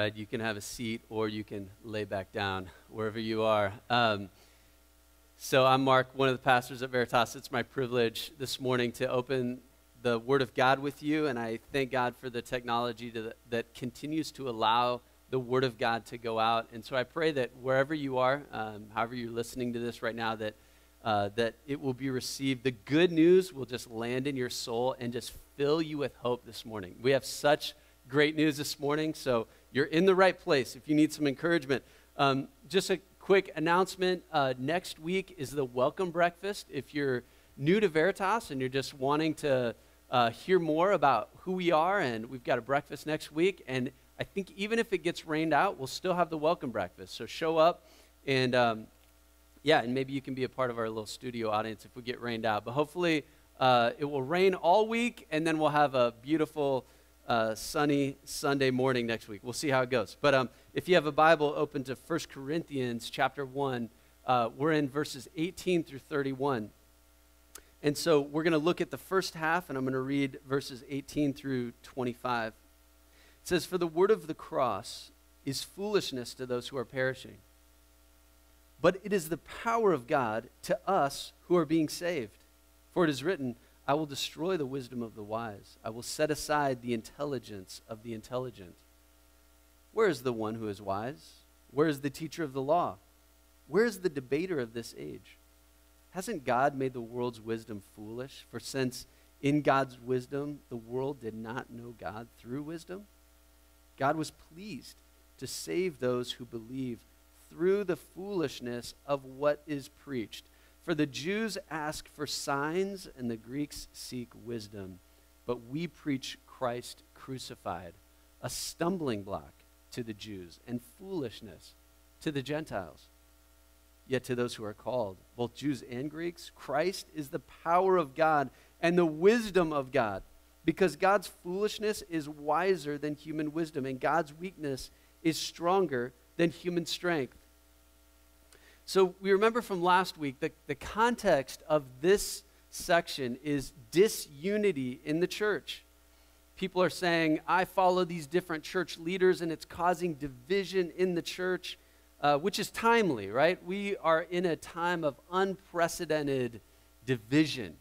right, you can have a seat or you can lay back down wherever you are. Um, so, I'm Mark, one of the pastors at Veritas. It's my privilege this morning to open the Word of God with you, and I thank God for the technology to, that continues to allow the Word of God to go out. And so, I pray that wherever you are, um, however you're listening to this right now, that uh, that it will be received. The good news will just land in your soul and just fill you with hope this morning. We have such great news this morning, so you're in the right place if you need some encouragement. Um, just a quick announcement uh, next week is the welcome breakfast. If you're new to Veritas and you're just wanting to uh, hear more about who we are, and we've got a breakfast next week. And I think even if it gets rained out, we'll still have the welcome breakfast. So show up and. Um, yeah, and maybe you can be a part of our little studio audience if we get rained out. But hopefully, uh, it will rain all week, and then we'll have a beautiful uh, sunny Sunday morning next week. We'll see how it goes. But um, if you have a Bible open to 1 Corinthians chapter 1, uh, we're in verses 18 through 31. And so we're going to look at the first half, and I'm going to read verses 18 through 25. It says, For the word of the cross is foolishness to those who are perishing, but it is the power of God to us who are being saved. For it is written, I will destroy the wisdom of the wise. I will set aside the intelligence of the intelligent. Where is the one who is wise? Where is the teacher of the law? Where is the debater of this age? Hasn't God made the world's wisdom foolish? For since in God's wisdom the world did not know God through wisdom, God was pleased to save those who believe through the foolishness of what is preached. For the Jews ask for signs, and the Greeks seek wisdom. But we preach Christ crucified, a stumbling block to the Jews, and foolishness to the Gentiles. Yet to those who are called, both Jews and Greeks, Christ is the power of God and the wisdom of God. Because God's foolishness is wiser than human wisdom, and God's weakness is stronger than human strength. So we remember from last week that the context of this section is disunity in the church. People are saying, I follow these different church leaders, and it's causing division in the church, uh, which is timely, right? We are in a time of unprecedented division.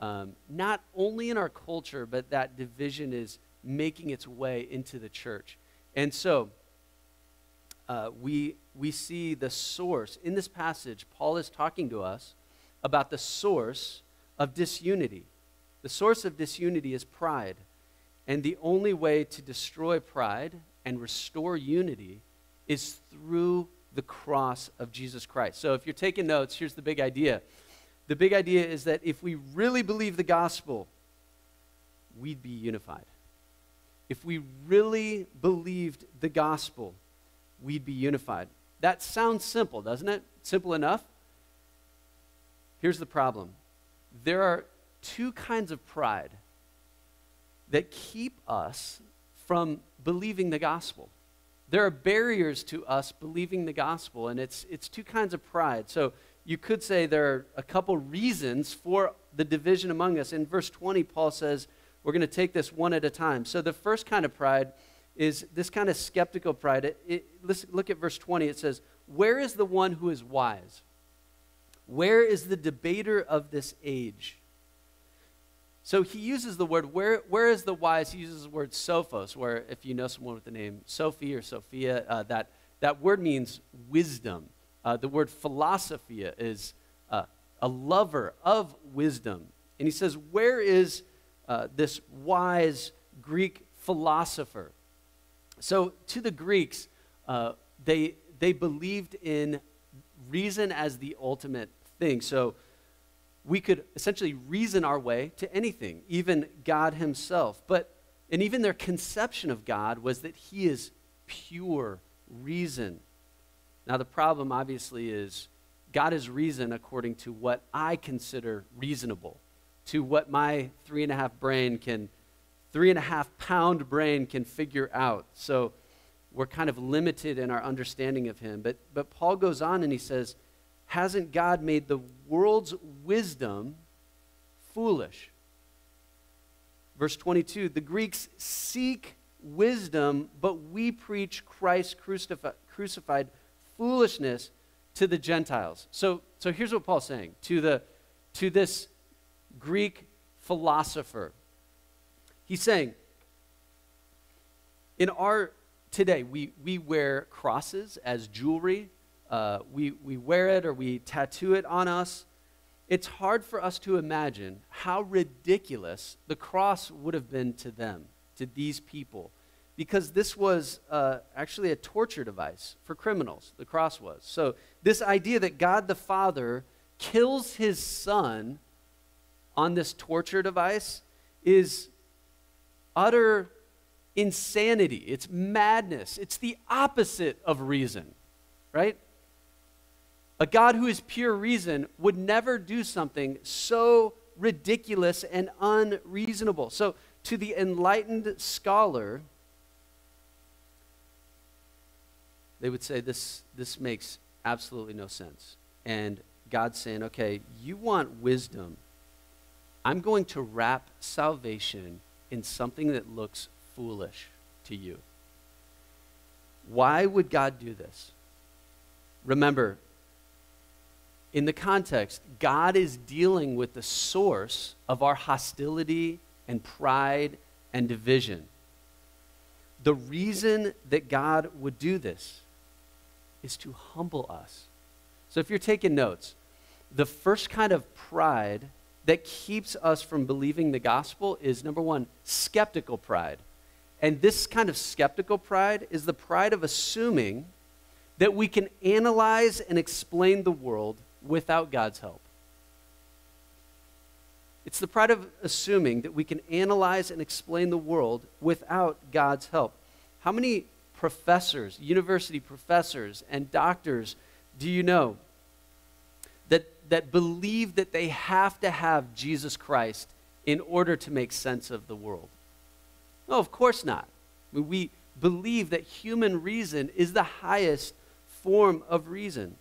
Um, not only in our culture, but that division is making its way into the church. And so, uh, we, we see the source. In this passage, Paul is talking to us about the source of disunity. The source of disunity is pride. And the only way to destroy pride and restore unity is through the cross of Jesus Christ. So if you're taking notes, here's the big idea. The big idea is that if we really believe the gospel, we'd be unified. If we really believed the gospel, we'd be unified. That sounds simple, doesn't it? Simple enough? Here's the problem there are two kinds of pride that keep us from believing the gospel. There are barriers to us believing the gospel, and it's, it's two kinds of pride. So you could say there are a couple reasons for the division among us. In verse 20, Paul says, we're going to take this one at a time. So the first kind of pride is this kind of skeptical pride. It, it, listen, look at verse 20. It says, Where is the one who is wise? Where is the debater of this age? So he uses the word, where, where is the wise? He uses the word sophos, where if you know someone with the name Sophie or Sophia, uh, that, that word means wisdom. Uh, the word philosophia is uh, a lover of wisdom. And he says, Where is uh, this wise Greek philosopher? So, to the Greeks, uh, they, they believed in reason as the ultimate thing. So, we could essentially reason our way to anything, even God Himself. But, and even their conception of God was that He is pure reason. Now, the problem obviously is God is reason according to what I consider reasonable, to what my three and a half brain can three and a half pound brain can figure out. So we're kind of limited in our understanding of him. But, but Paul goes on and he says, Hasn't God made the world's wisdom foolish? Verse 22 the Greeks seek wisdom, but we preach Christ crucifi- crucified foolishness to the Gentiles. So, so here's what Paul's saying to, the, to this Greek philosopher. He's saying, in our today, we, we wear crosses as jewelry. Uh, we, we wear it or we tattoo it on us. It's hard for us to imagine how ridiculous the cross would have been to them, to these people, because this was uh, actually a torture device for criminals, the cross was. So, this idea that God the Father kills his son on this torture device is utter insanity. It's madness. It's the opposite of reason, right? A God who is pure reason would never do something so ridiculous and unreasonable. So, to the enlightened scholar, they would say this, this makes absolutely no sense. And God's saying, okay, you want wisdom. I'm going to wrap salvation in something that looks foolish to you. Why would God do this? Remember, in the context, God is dealing with the source of our hostility and pride and division. The reason that God would do this is to humble us. So if you're taking notes, the first kind of pride that keeps us from believing the gospel is number one, skeptical pride. And this kind of skeptical pride is the pride of assuming that we can analyze and explain the world without God's help. It's the pride of assuming that we can analyze and explain the world without God's help. How many professors, university professors, and doctors do you know that, believe that they have to have Jesus Christ in order to make sense of the world? No, of course not. We believe that human reason is the highest form of reason.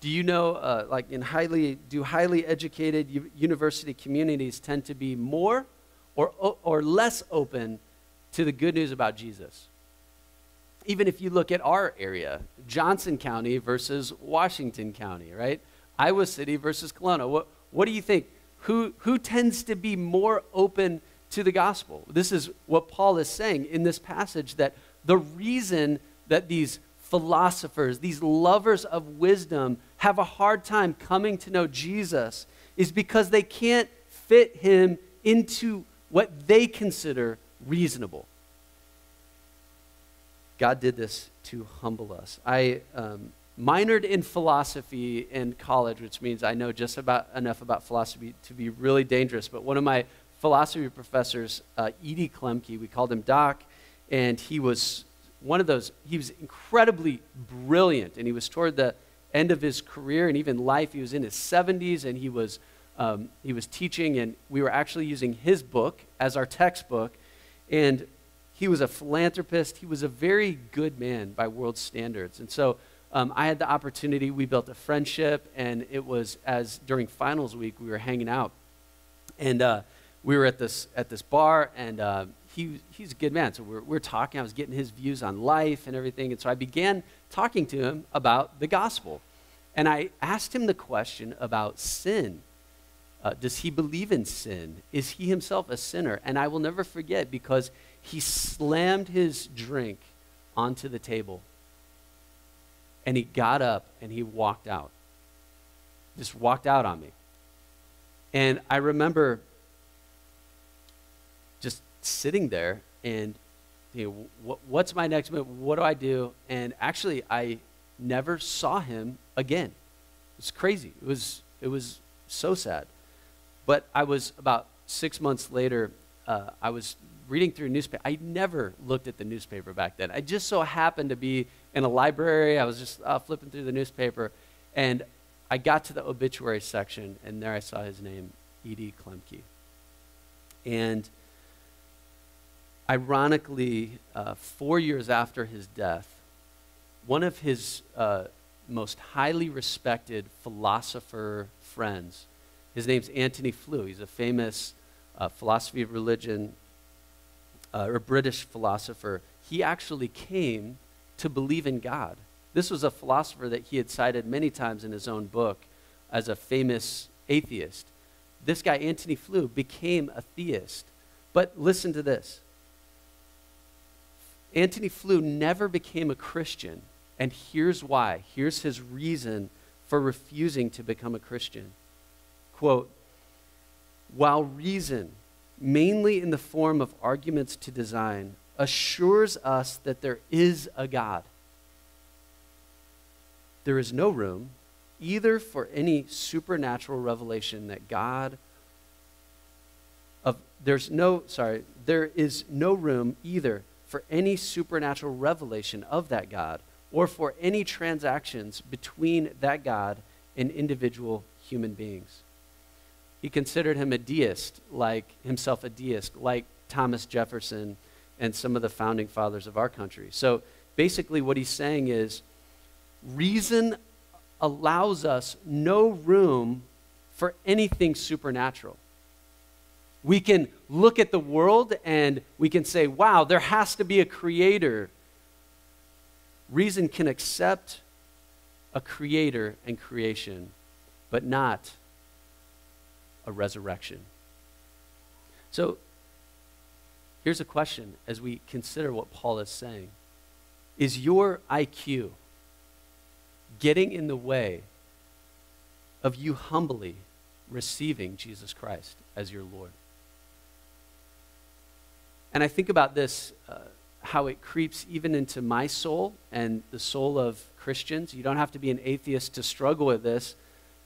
Do you know, uh, like in highly, do highly educated u- university communities tend to be more or, or less open to the good news about Jesus? Even if you look at our area, Johnson County versus Washington County, right? Iowa City versus Kalona. What, what do you think? Who, who tends to be more open to the gospel. This is what Paul is saying in this passage that the reason that these philosophers, these lovers of wisdom, have a hard time coming to know Jesus is because they can't fit him into what they consider reasonable. God did this to humble us. I um, minored in philosophy in college, which means I know just about enough about philosophy to be really dangerous. But one of my philosophy professors, uh, E.D. Klemke. We called him Doc, and he was one of those, he was incredibly brilliant, and he was toward the end of his career and even life. He was in his 70s, and he was, um, he was teaching, and we were actually using his book as our textbook. And he was a philanthropist. He was a very good man by world standards. And so um, I had the opportunity, we built a friendship, and it was as during finals week, we were hanging out. And uh, we were at this at this bar, and uh, he he's a good man. So we're we're talking. I was getting his views on life and everything, and so I began talking to him about the gospel, and I asked him the question about sin. Uh, does he believe in sin? Is he himself a sinner? And I will never forget because he slammed his drink onto the table, and he got up and he walked out. Just walked out on me. And I remember just sitting there and you know, what, what's my next move? What do I do? And actually, I never saw him again. It's crazy. It was it was so sad. But I was about six months later. Uh, I was reading through newspaper. I never looked at the newspaper back then. I just so happened to be in a library. I was just uh, flipping through the newspaper, and I got to the obituary section, and there I saw his name, E.D. Klemke. And Ironically, uh, four years after his death, one of his uh, most highly respected philosopher friends, his name's Antony Flew. He's a famous uh, philosophy of religion uh, or British philosopher, he actually came to believe in God. This was a philosopher that he had cited many times in his own book as a famous atheist. This guy, Antony Flew, became a theist. But listen to this Antony Flew never became a Christian, and here's why. Here's his reason for refusing to become a Christian. Quote, while reason, mainly in the form of arguments to design, assures us that there is a God, there is no room either for any supernatural revelation that God of there's no sorry, there is no room either for any supernatural revelation of that God or for any transactions between that God and individual human beings. He considered him a deist, like himself a deist, like Thomas Jefferson and some of the founding fathers of our country. So basically, what he's saying is reason allows us no room for anything supernatural. We can look at the world and we can say, wow, there has to be a creator. Reason can accept a creator and creation, but not a resurrection. So here's a question as we consider what Paul is saying Is your IQ getting in the way of you humbly receiving Jesus Christ as your Lord? And I think about this, uh, how it creeps even into my soul and the soul of Christians. You don't have to be an atheist to struggle with this.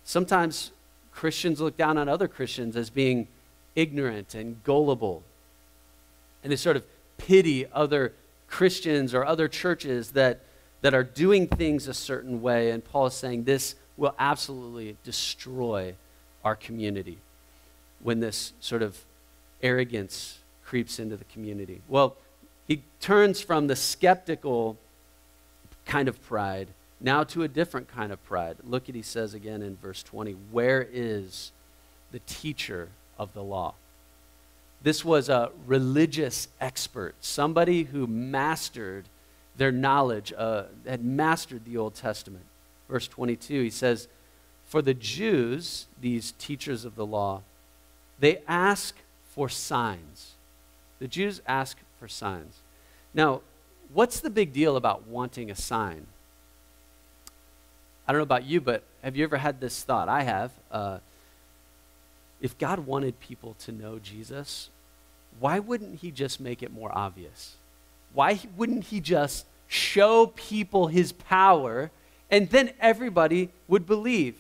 Sometimes Christians look down on other Christians as being ignorant and gullible. And they sort of pity other Christians or other churches that, that are doing things a certain way. And Paul is saying this will absolutely destroy our community when this sort of arrogance creeps into the community. Well, he turns from the skeptical kind of pride now to a different kind of pride. Look at he says again in verse 20, where is the teacher of the law? This was a religious expert, somebody who mastered their knowledge, uh, had mastered the Old Testament. Verse 22, he says, For the Jews, these teachers of the law, they ask for signs the Jews ask for signs. Now, what's the big deal about wanting a sign? I don't know about you, but have you ever had this thought? I have. Uh, if God wanted people to know Jesus, why wouldn't He just make it more obvious? Why wouldn't He just show people His power and then everybody would believe?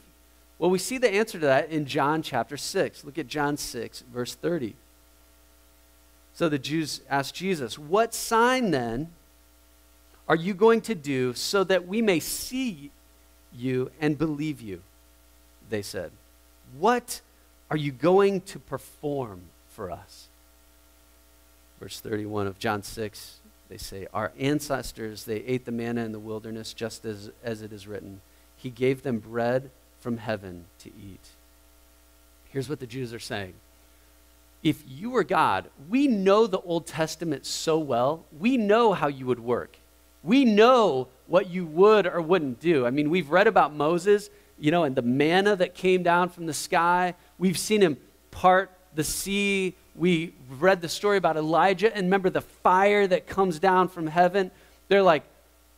Well, we see the answer to that in John chapter 6. Look at John 6, verse 30. So the Jews asked Jesus, What sign then are you going to do so that we may see you and believe you? They said, What are you going to perform for us? Verse 31 of John 6, they say, Our ancestors, they ate the manna in the wilderness just as, as it is written. He gave them bread from heaven to eat. Here's what the Jews are saying if you were God, we know the Old Testament so well, we know how you would work. We know what you would or wouldn't do. I mean, we've read about Moses, you know, and the manna that came down from the sky. We've seen him part the sea. We read the story about Elijah, and remember the fire that comes down from heaven. They're like,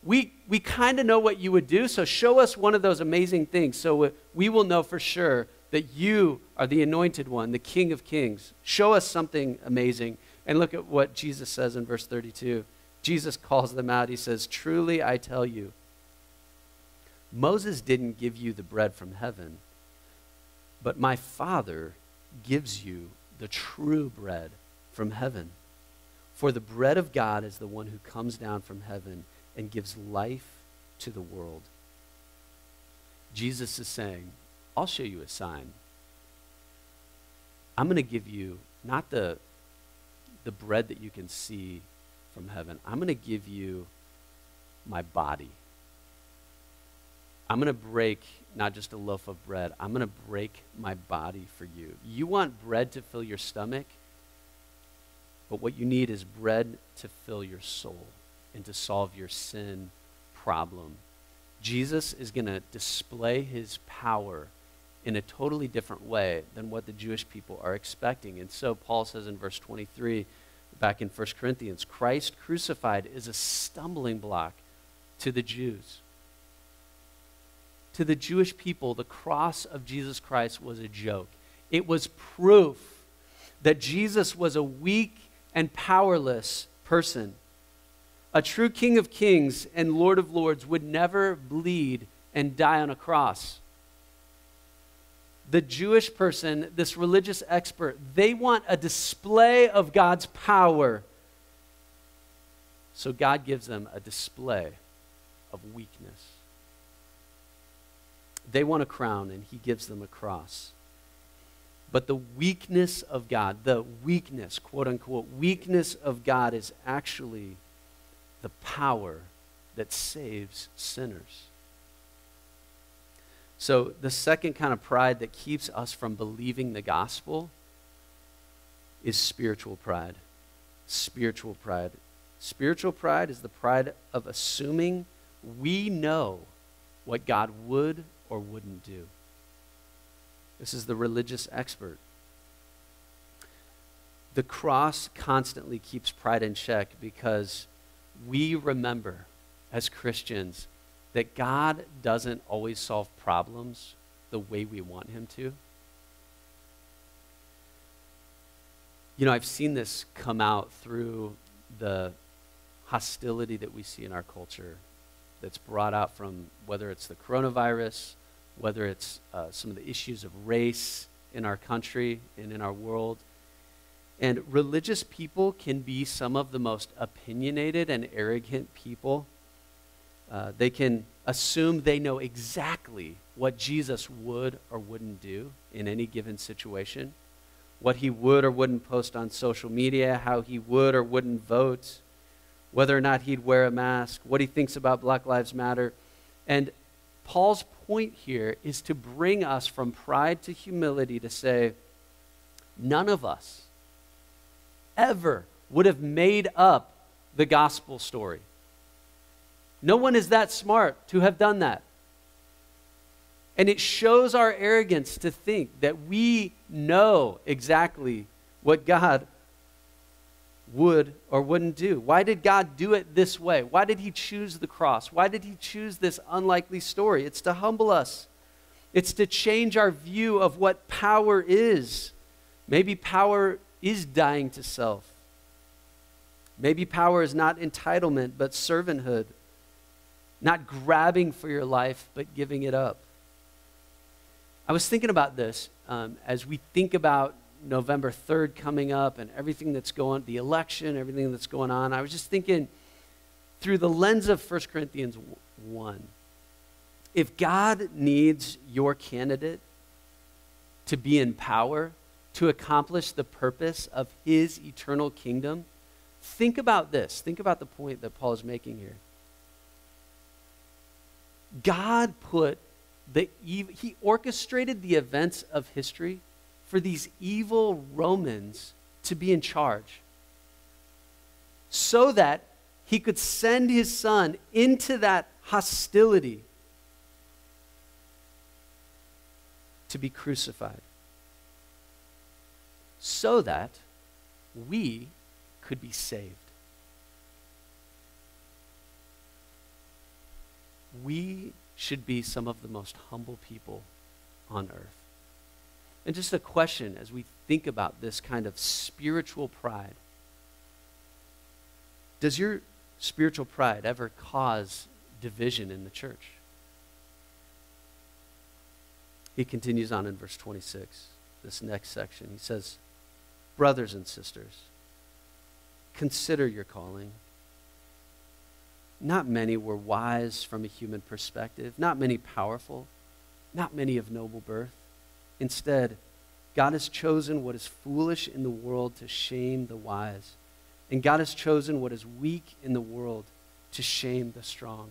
we, we kind of know what you would do, so show us one of those amazing things so we will know for sure that you are the anointed one, the King of Kings. Show us something amazing. And look at what Jesus says in verse 32. Jesus calls them out. He says, Truly I tell you, Moses didn't give you the bread from heaven, but my Father gives you the true bread from heaven. For the bread of God is the one who comes down from heaven and gives life to the world. Jesus is saying, I'll show you a sign. I'm going to give you not the, the bread that you can see from heaven, I'm going to give you my body. I'm going to break not just a loaf of bread, I'm going to break my body for you. You want bread to fill your stomach? but what you need is bread to fill your soul and to solve your sin problem. Jesus is going to display his power in a totally different way than what the Jewish people are expecting. And so Paul says in verse 23, back in 1 Corinthians, Christ crucified is a stumbling block to the Jews. To the Jewish people, the cross of Jesus Christ was a joke. It was proof that Jesus was a weak and powerless person. A true King of Kings and Lord of Lords would never bleed and die on a cross. The Jewish person, this religious expert, they want a display of God's power. So God gives them a display of weakness. They want a crown, and He gives them a cross. But the weakness of God, the weakness, quote unquote, weakness of God is actually the power that saves sinners. So, the second kind of pride that keeps us from believing the gospel is spiritual pride. Spiritual pride. Spiritual pride is the pride of assuming we know what God would or wouldn't do. This is the religious expert. The cross constantly keeps pride in check because we remember as Christians that God doesn't always solve problems the way we want Him to. You know, I've seen this come out through the hostility that we see in our culture that's brought out from whether it's the coronavirus, whether it's uh, some of the issues of race in our country and in our world. And religious people can be some of the most opinionated and arrogant people. Uh, they can assume they know exactly what Jesus would or wouldn't do in any given situation, what he would or wouldn't post on social media, how he would or wouldn't vote, whether or not he'd wear a mask, what he thinks about Black Lives Matter. And Paul's point here is to bring us from pride to humility to say, none of us ever would have made up the gospel story. No one is that smart to have done that. And it shows our arrogance to think that we know exactly what God would or wouldn't do. Why did God do it this way? Why did He choose the cross? Why did He choose this unlikely story? It's to humble us, it's to change our view of what power is. Maybe power is dying to self. Maybe power is not entitlement, but servanthood. Not grabbing for your life, but giving it up. I was thinking about this um, as we think about November 3rd coming up and everything that's going, the election, everything that's going on, I was just thinking through the lens of 1 Corinthians 1. If God needs your candidate to be in power, to accomplish the purpose of his eternal kingdom, think about this. Think about the point that Paul is making here. God put the he orchestrated the events of history for these evil Romans to be in charge so that he could send his son into that hostility to be crucified so that we could be saved. We should be some of the most humble people on earth. And just a question as we think about this kind of spiritual pride Does your spiritual pride ever cause division in the church? He continues on in verse 26, this next section. He says, Brothers and sisters, consider your calling. Not many were wise from a human perspective, not many powerful, not many of noble birth. Instead, God has chosen what is foolish in the world to shame the wise. And God has chosen what is weak in the world to shame the strong.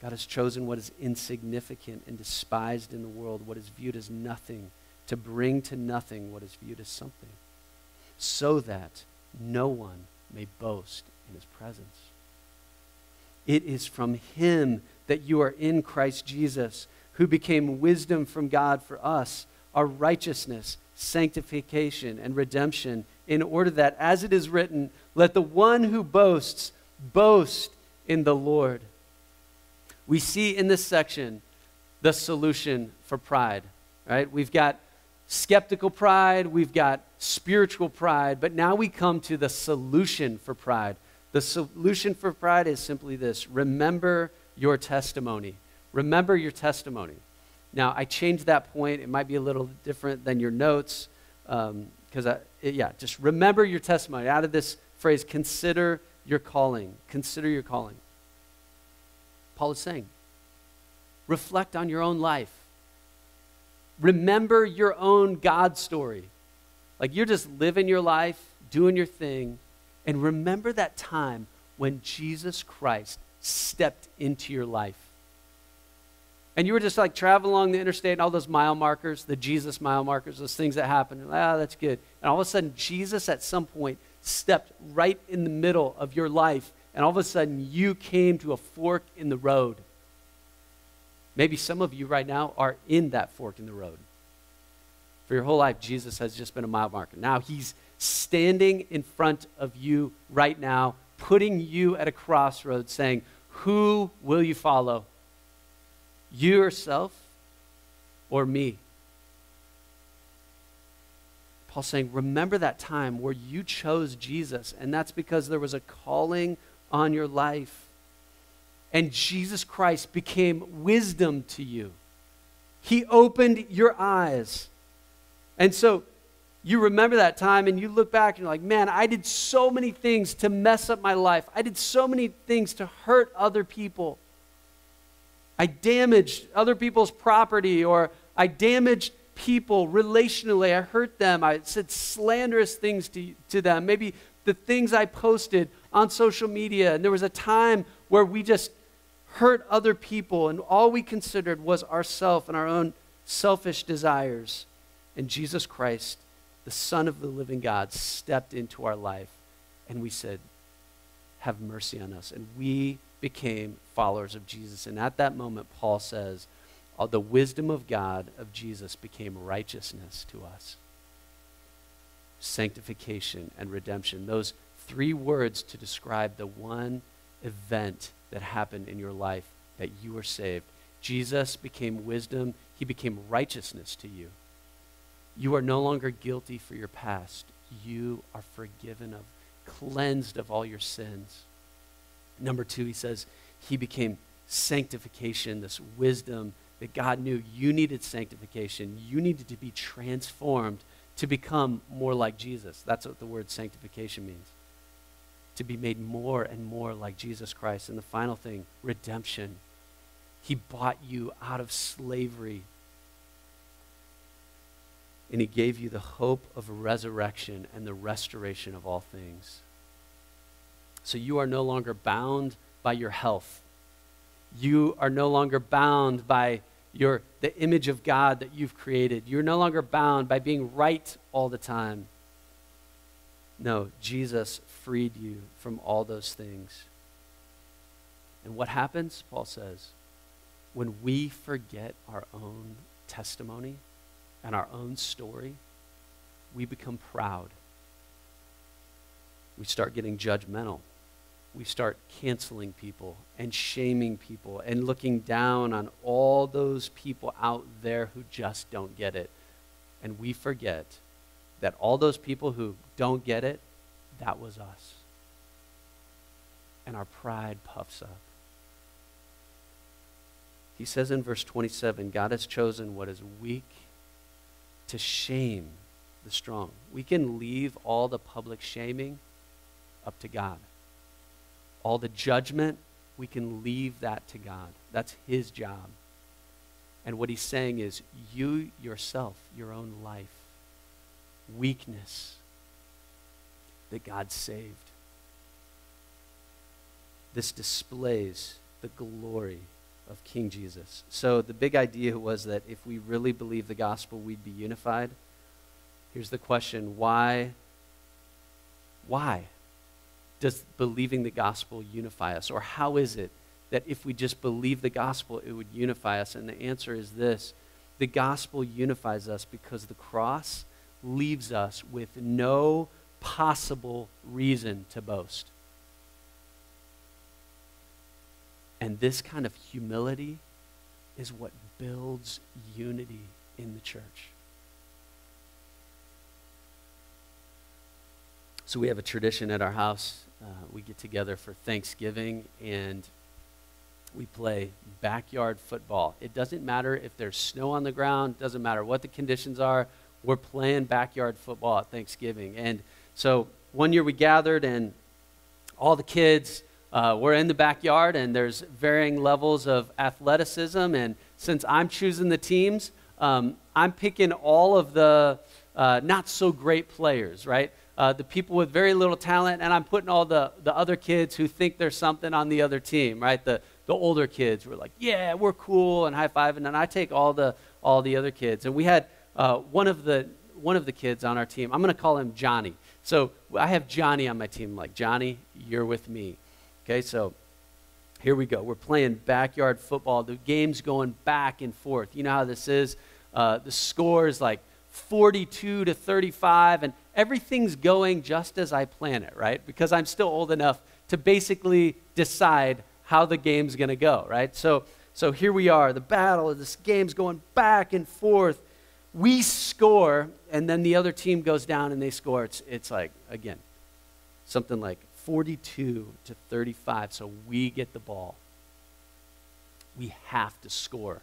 God has chosen what is insignificant and despised in the world, what is viewed as nothing, to bring to nothing what is viewed as something. so that no one may boast in his presence. It is from him that you are in Christ Jesus, who became wisdom from God for us, our righteousness, sanctification, and redemption, in order that, as it is written, let the one who boasts boast in the Lord. We see in this section the solution for pride, right? We've got skeptical pride, we've got spiritual pride, but now we come to the solution for pride. The solution for pride is simply this remember your testimony. Remember your testimony. Now, I changed that point. It might be a little different than your notes, because, um, yeah, just remember your testimony. Out of this phrase, consider your calling. Consider your calling. Paul is saying, reflect on your own life. Remember your own God story. Like you're just living your life, doing your thing, and remember that time when Jesus Christ stepped into your life. And you were just like traveling along the interstate and all those mile markers, the Jesus mile markers, those things that happen. Ah, that's good. And all of a sudden, Jesus at some point stepped right in the middle of your life, and all of a sudden, you came to a fork in the road. Maybe some of you right now are in that fork in the road. For your whole life, Jesus has just been a mile marker. Now he's standing in front of you right now, putting you at a crossroads, saying, Who will you follow? You yourself or me? Paul's saying, Remember that time where you chose Jesus, and that's because there was a calling on your life and Jesus Christ became wisdom to you. He opened your eyes. And so you remember that time and you look back and you're like, man, I did so many things to mess up my life. I did so many things to hurt other people. I damaged other people's property or I damaged people relationally. I hurt them. I said slanderous things to, to them. Maybe the things I posted on social media. And there was a time where we just hurt other people, and all we considered was ourself and our own selfish desires. And Jesus Christ, the Son of the living God, stepped into our life, and we said, Have mercy on us. And we became followers of Jesus. And at that moment, Paul says, uh, The wisdom of God, of Jesus, became righteousness to us. Sanctification and redemption. Those three words to describe the one event that happened in your life that you were saved. Jesus became wisdom, he became righteousness to you. You are no longer guilty for your past. You are forgiven of, cleansed of all your sins. Number two, he says, he became sanctification, this wisdom that God knew you needed sanctification. You needed to be transformed to become more like Jesus. That's what the word sanctification means to be made more and more like Jesus Christ. And the final thing, redemption. He bought you out of slavery. And he gave you the hope of resurrection and the restoration of all things. So you are no longer bound by your health. You are no longer bound by your, the image of God that you've created. You're no longer bound by being right all the time. No, Jesus freed you from all those things. And what happens, Paul says, when we forget our own testimony and our own story, we become proud. We start getting judgmental. We start canceling people and shaming people and looking down on all those people out there who just don't get it. And we forget that all those people who don't get it, that was us. And our pride puffs up. He says in verse 27 God has chosen what is weak to shame the strong. We can leave all the public shaming up to God. All the judgment, we can leave that to God. That's His job. And what He's saying is, you yourself, your own life, weakness that God saved. This displays the glory of King Jesus. So the big idea was that if we really believe the gospel, we'd be unified. Here's the question why why does believing the gospel unify us? Or how is it that if we just believe the gospel, it would unify us? And the answer is this the gospel unifies us because the cross leaves us with no possible reason to boast. And this kind of humility is what builds unity in the church. So we have a tradition at our house. Uh, we get together for Thanksgiving and we play backyard football. It doesn't matter if there's snow on the ground, doesn't matter what the conditions are. We're playing backyard football at Thanksgiving. And so one year we gathered and all the kids uh, were in the backyard and there's varying levels of athleticism. And since I'm choosing the teams, um, I'm picking all of the uh, not so great players, right? uh, the people with very little talent, and I'm putting all the, the other kids who think there's something on the other team, right? The, the older kids were like, yeah, we're cool, and high five, and then I take all the, all the other kids. And we had uh, one, of the, one of the kids on our team, I'm going to call him Johnny. So I have Johnny on my team, like, Johnny, you're with me. Okay, so here we go. We're playing backyard football. The game's going back and forth. You know how this is? Uh, the score is like 42 to 35, and everything's going just as I plan it, right? Because I'm still old enough to basically decide how the game's going to go, right? So, so here we are, the battle, this game's going back and forth. We score, and then the other team goes down and they score. It's, it's like, again, something like 42 to 35. So we get the ball. We have to score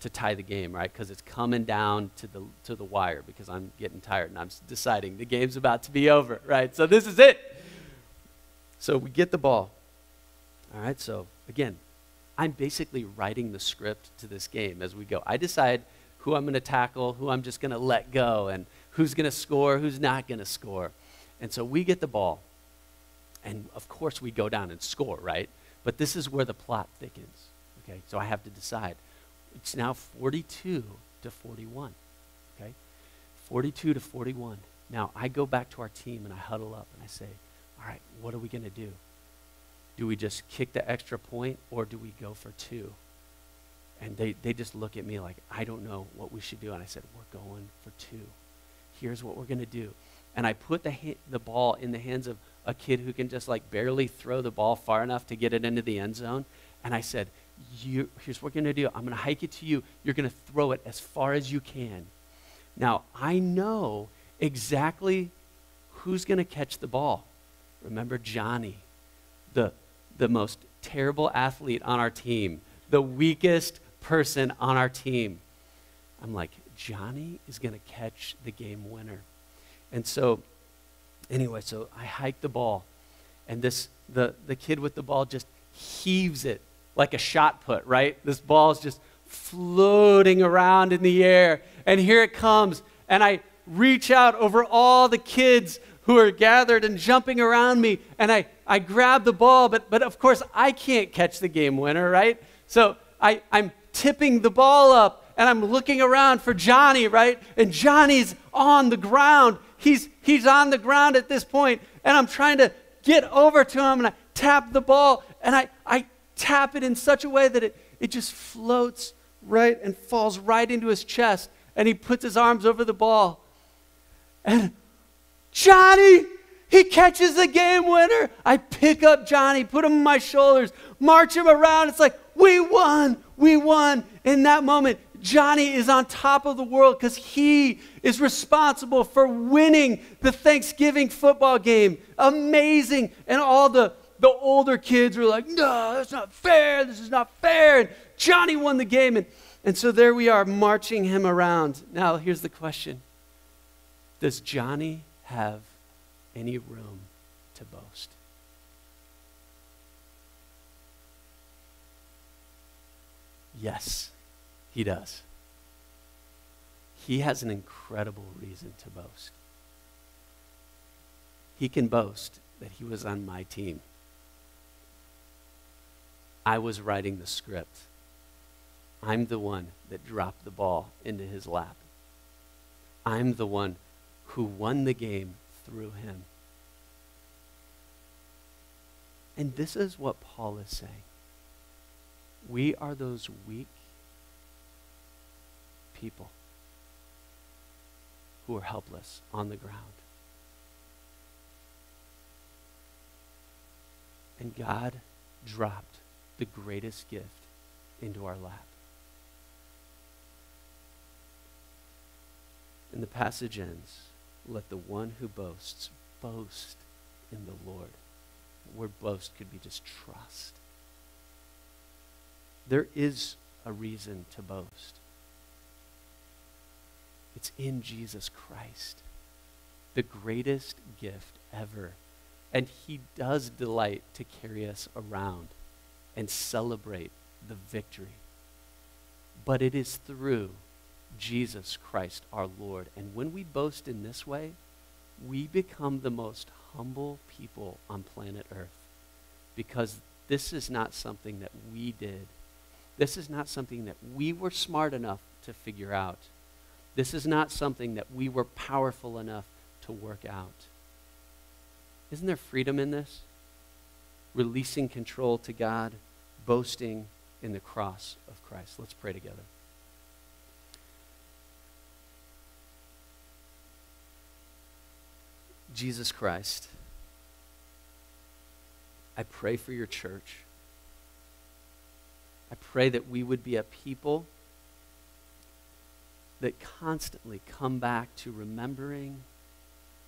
to tie the game, right? Because it's coming down to the, to the wire because I'm getting tired and I'm deciding the game's about to be over, right? So this is it. So we get the ball. All right, so again, I'm basically writing the script to this game as we go. I decide who I'm going to tackle, who I'm just going to let go, and who's going to score, who's not going to score. And so we get the ball. And of course, we go down and score, right? But this is where the plot thickens. Okay, so I have to decide it's now 42 to 41. Okay? 42 to 41. Now, I go back to our team and I huddle up and I say, all right, what are we going to do? Do we just kick the extra point or do we go for two? And they, they just look at me like, I don't know what we should do. And I said, we're going for two. Here's what we're going to do. And I put the, ha- the ball in the hands of a kid who can just like barely throw the ball far enough to get it into the end zone. And I said, you, here's what we're going to do. I'm going to hike it to you. You're going to throw it as far as you can. Now, I know exactly who's going to catch the ball. Remember Johnny, the, the most terrible athlete on our team, the weakest person on our team. I'm like, Johnny is going to catch the game winner. And so, anyway, so I hike the ball, and this the, the kid with the ball just heaves it like a shot put, right? This ball is just floating around in the air. And here it comes. And I reach out over all the kids who are gathered and jumping around me. And I, I grab the ball, but, but of course, I can't catch the game winner, right? So I, I'm tipping the ball up and I'm looking around for Johnny, right? And Johnny's on the ground. He's, he's on the ground at this point, and I'm trying to get over to him and I tap the ball and I, I tap it in such a way that it, it just floats right and falls right into his chest. And he puts his arms over the ball. And Johnny, he catches the game winner. I pick up Johnny, put him on my shoulders, march him around. It's like, we won, we won. In that moment, Johnny is on top of the world because he is responsible for winning the Thanksgiving football game. Amazing. And all the the older kids were like, no, that's not fair. This is not fair. And Johnny won the game. And, and so there we are marching him around. Now, here's the question Does Johnny have any room to boast? Yes, he does. He has an incredible reason to boast. He can boast that he was on my team. I was writing the script. I'm the one that dropped the ball into his lap. I'm the one who won the game through him. And this is what Paul is saying. We are those weak people who are helpless on the ground. And God dropped the greatest gift into our lap. And the passage ends let the one who boasts boast in the Lord. The word boast could be just trust. There is a reason to boast. It's in Jesus Christ, the greatest gift ever. And he does delight to carry us around and celebrate the victory. But it is through Jesus Christ our Lord. And when we boast in this way, we become the most humble people on planet Earth because this is not something that we did. This is not something that we were smart enough to figure out. This is not something that we were powerful enough to work out. Isn't there freedom in this? Releasing control to God, boasting in the cross of Christ. Let's pray together. Jesus Christ, I pray for your church. I pray that we would be a people that constantly come back to remembering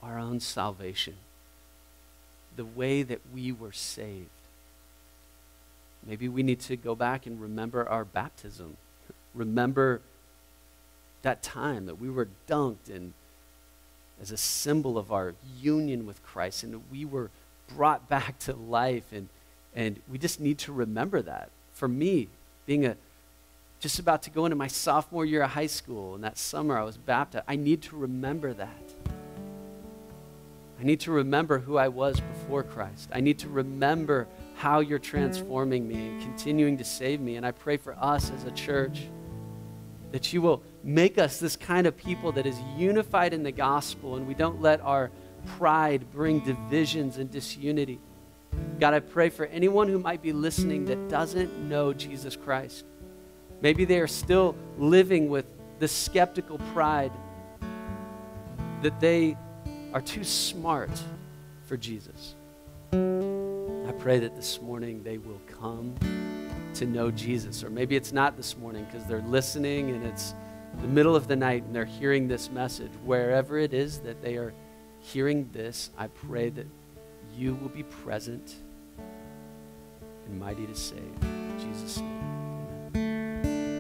our own salvation, the way that we were saved. Maybe we need to go back and remember our baptism. remember that time that we were dunked and as a symbol of our union with Christ and we were brought back to life and and we just need to remember that. For me, being a just about to go into my sophomore year of high school, and that summer I was baptized. I need to remember that. I need to remember who I was before Christ. I need to remember how you're transforming me and continuing to save me. And I pray for us as a church that you will make us this kind of people that is unified in the gospel and we don't let our pride bring divisions and disunity. God, I pray for anyone who might be listening that doesn't know Jesus Christ. Maybe they are still living with the skeptical pride that they are too smart for Jesus. I pray that this morning they will come to know Jesus. Or maybe it's not this morning because they're listening and it's the middle of the night and they're hearing this message. Wherever it is that they are hearing this, I pray that you will be present and mighty to save.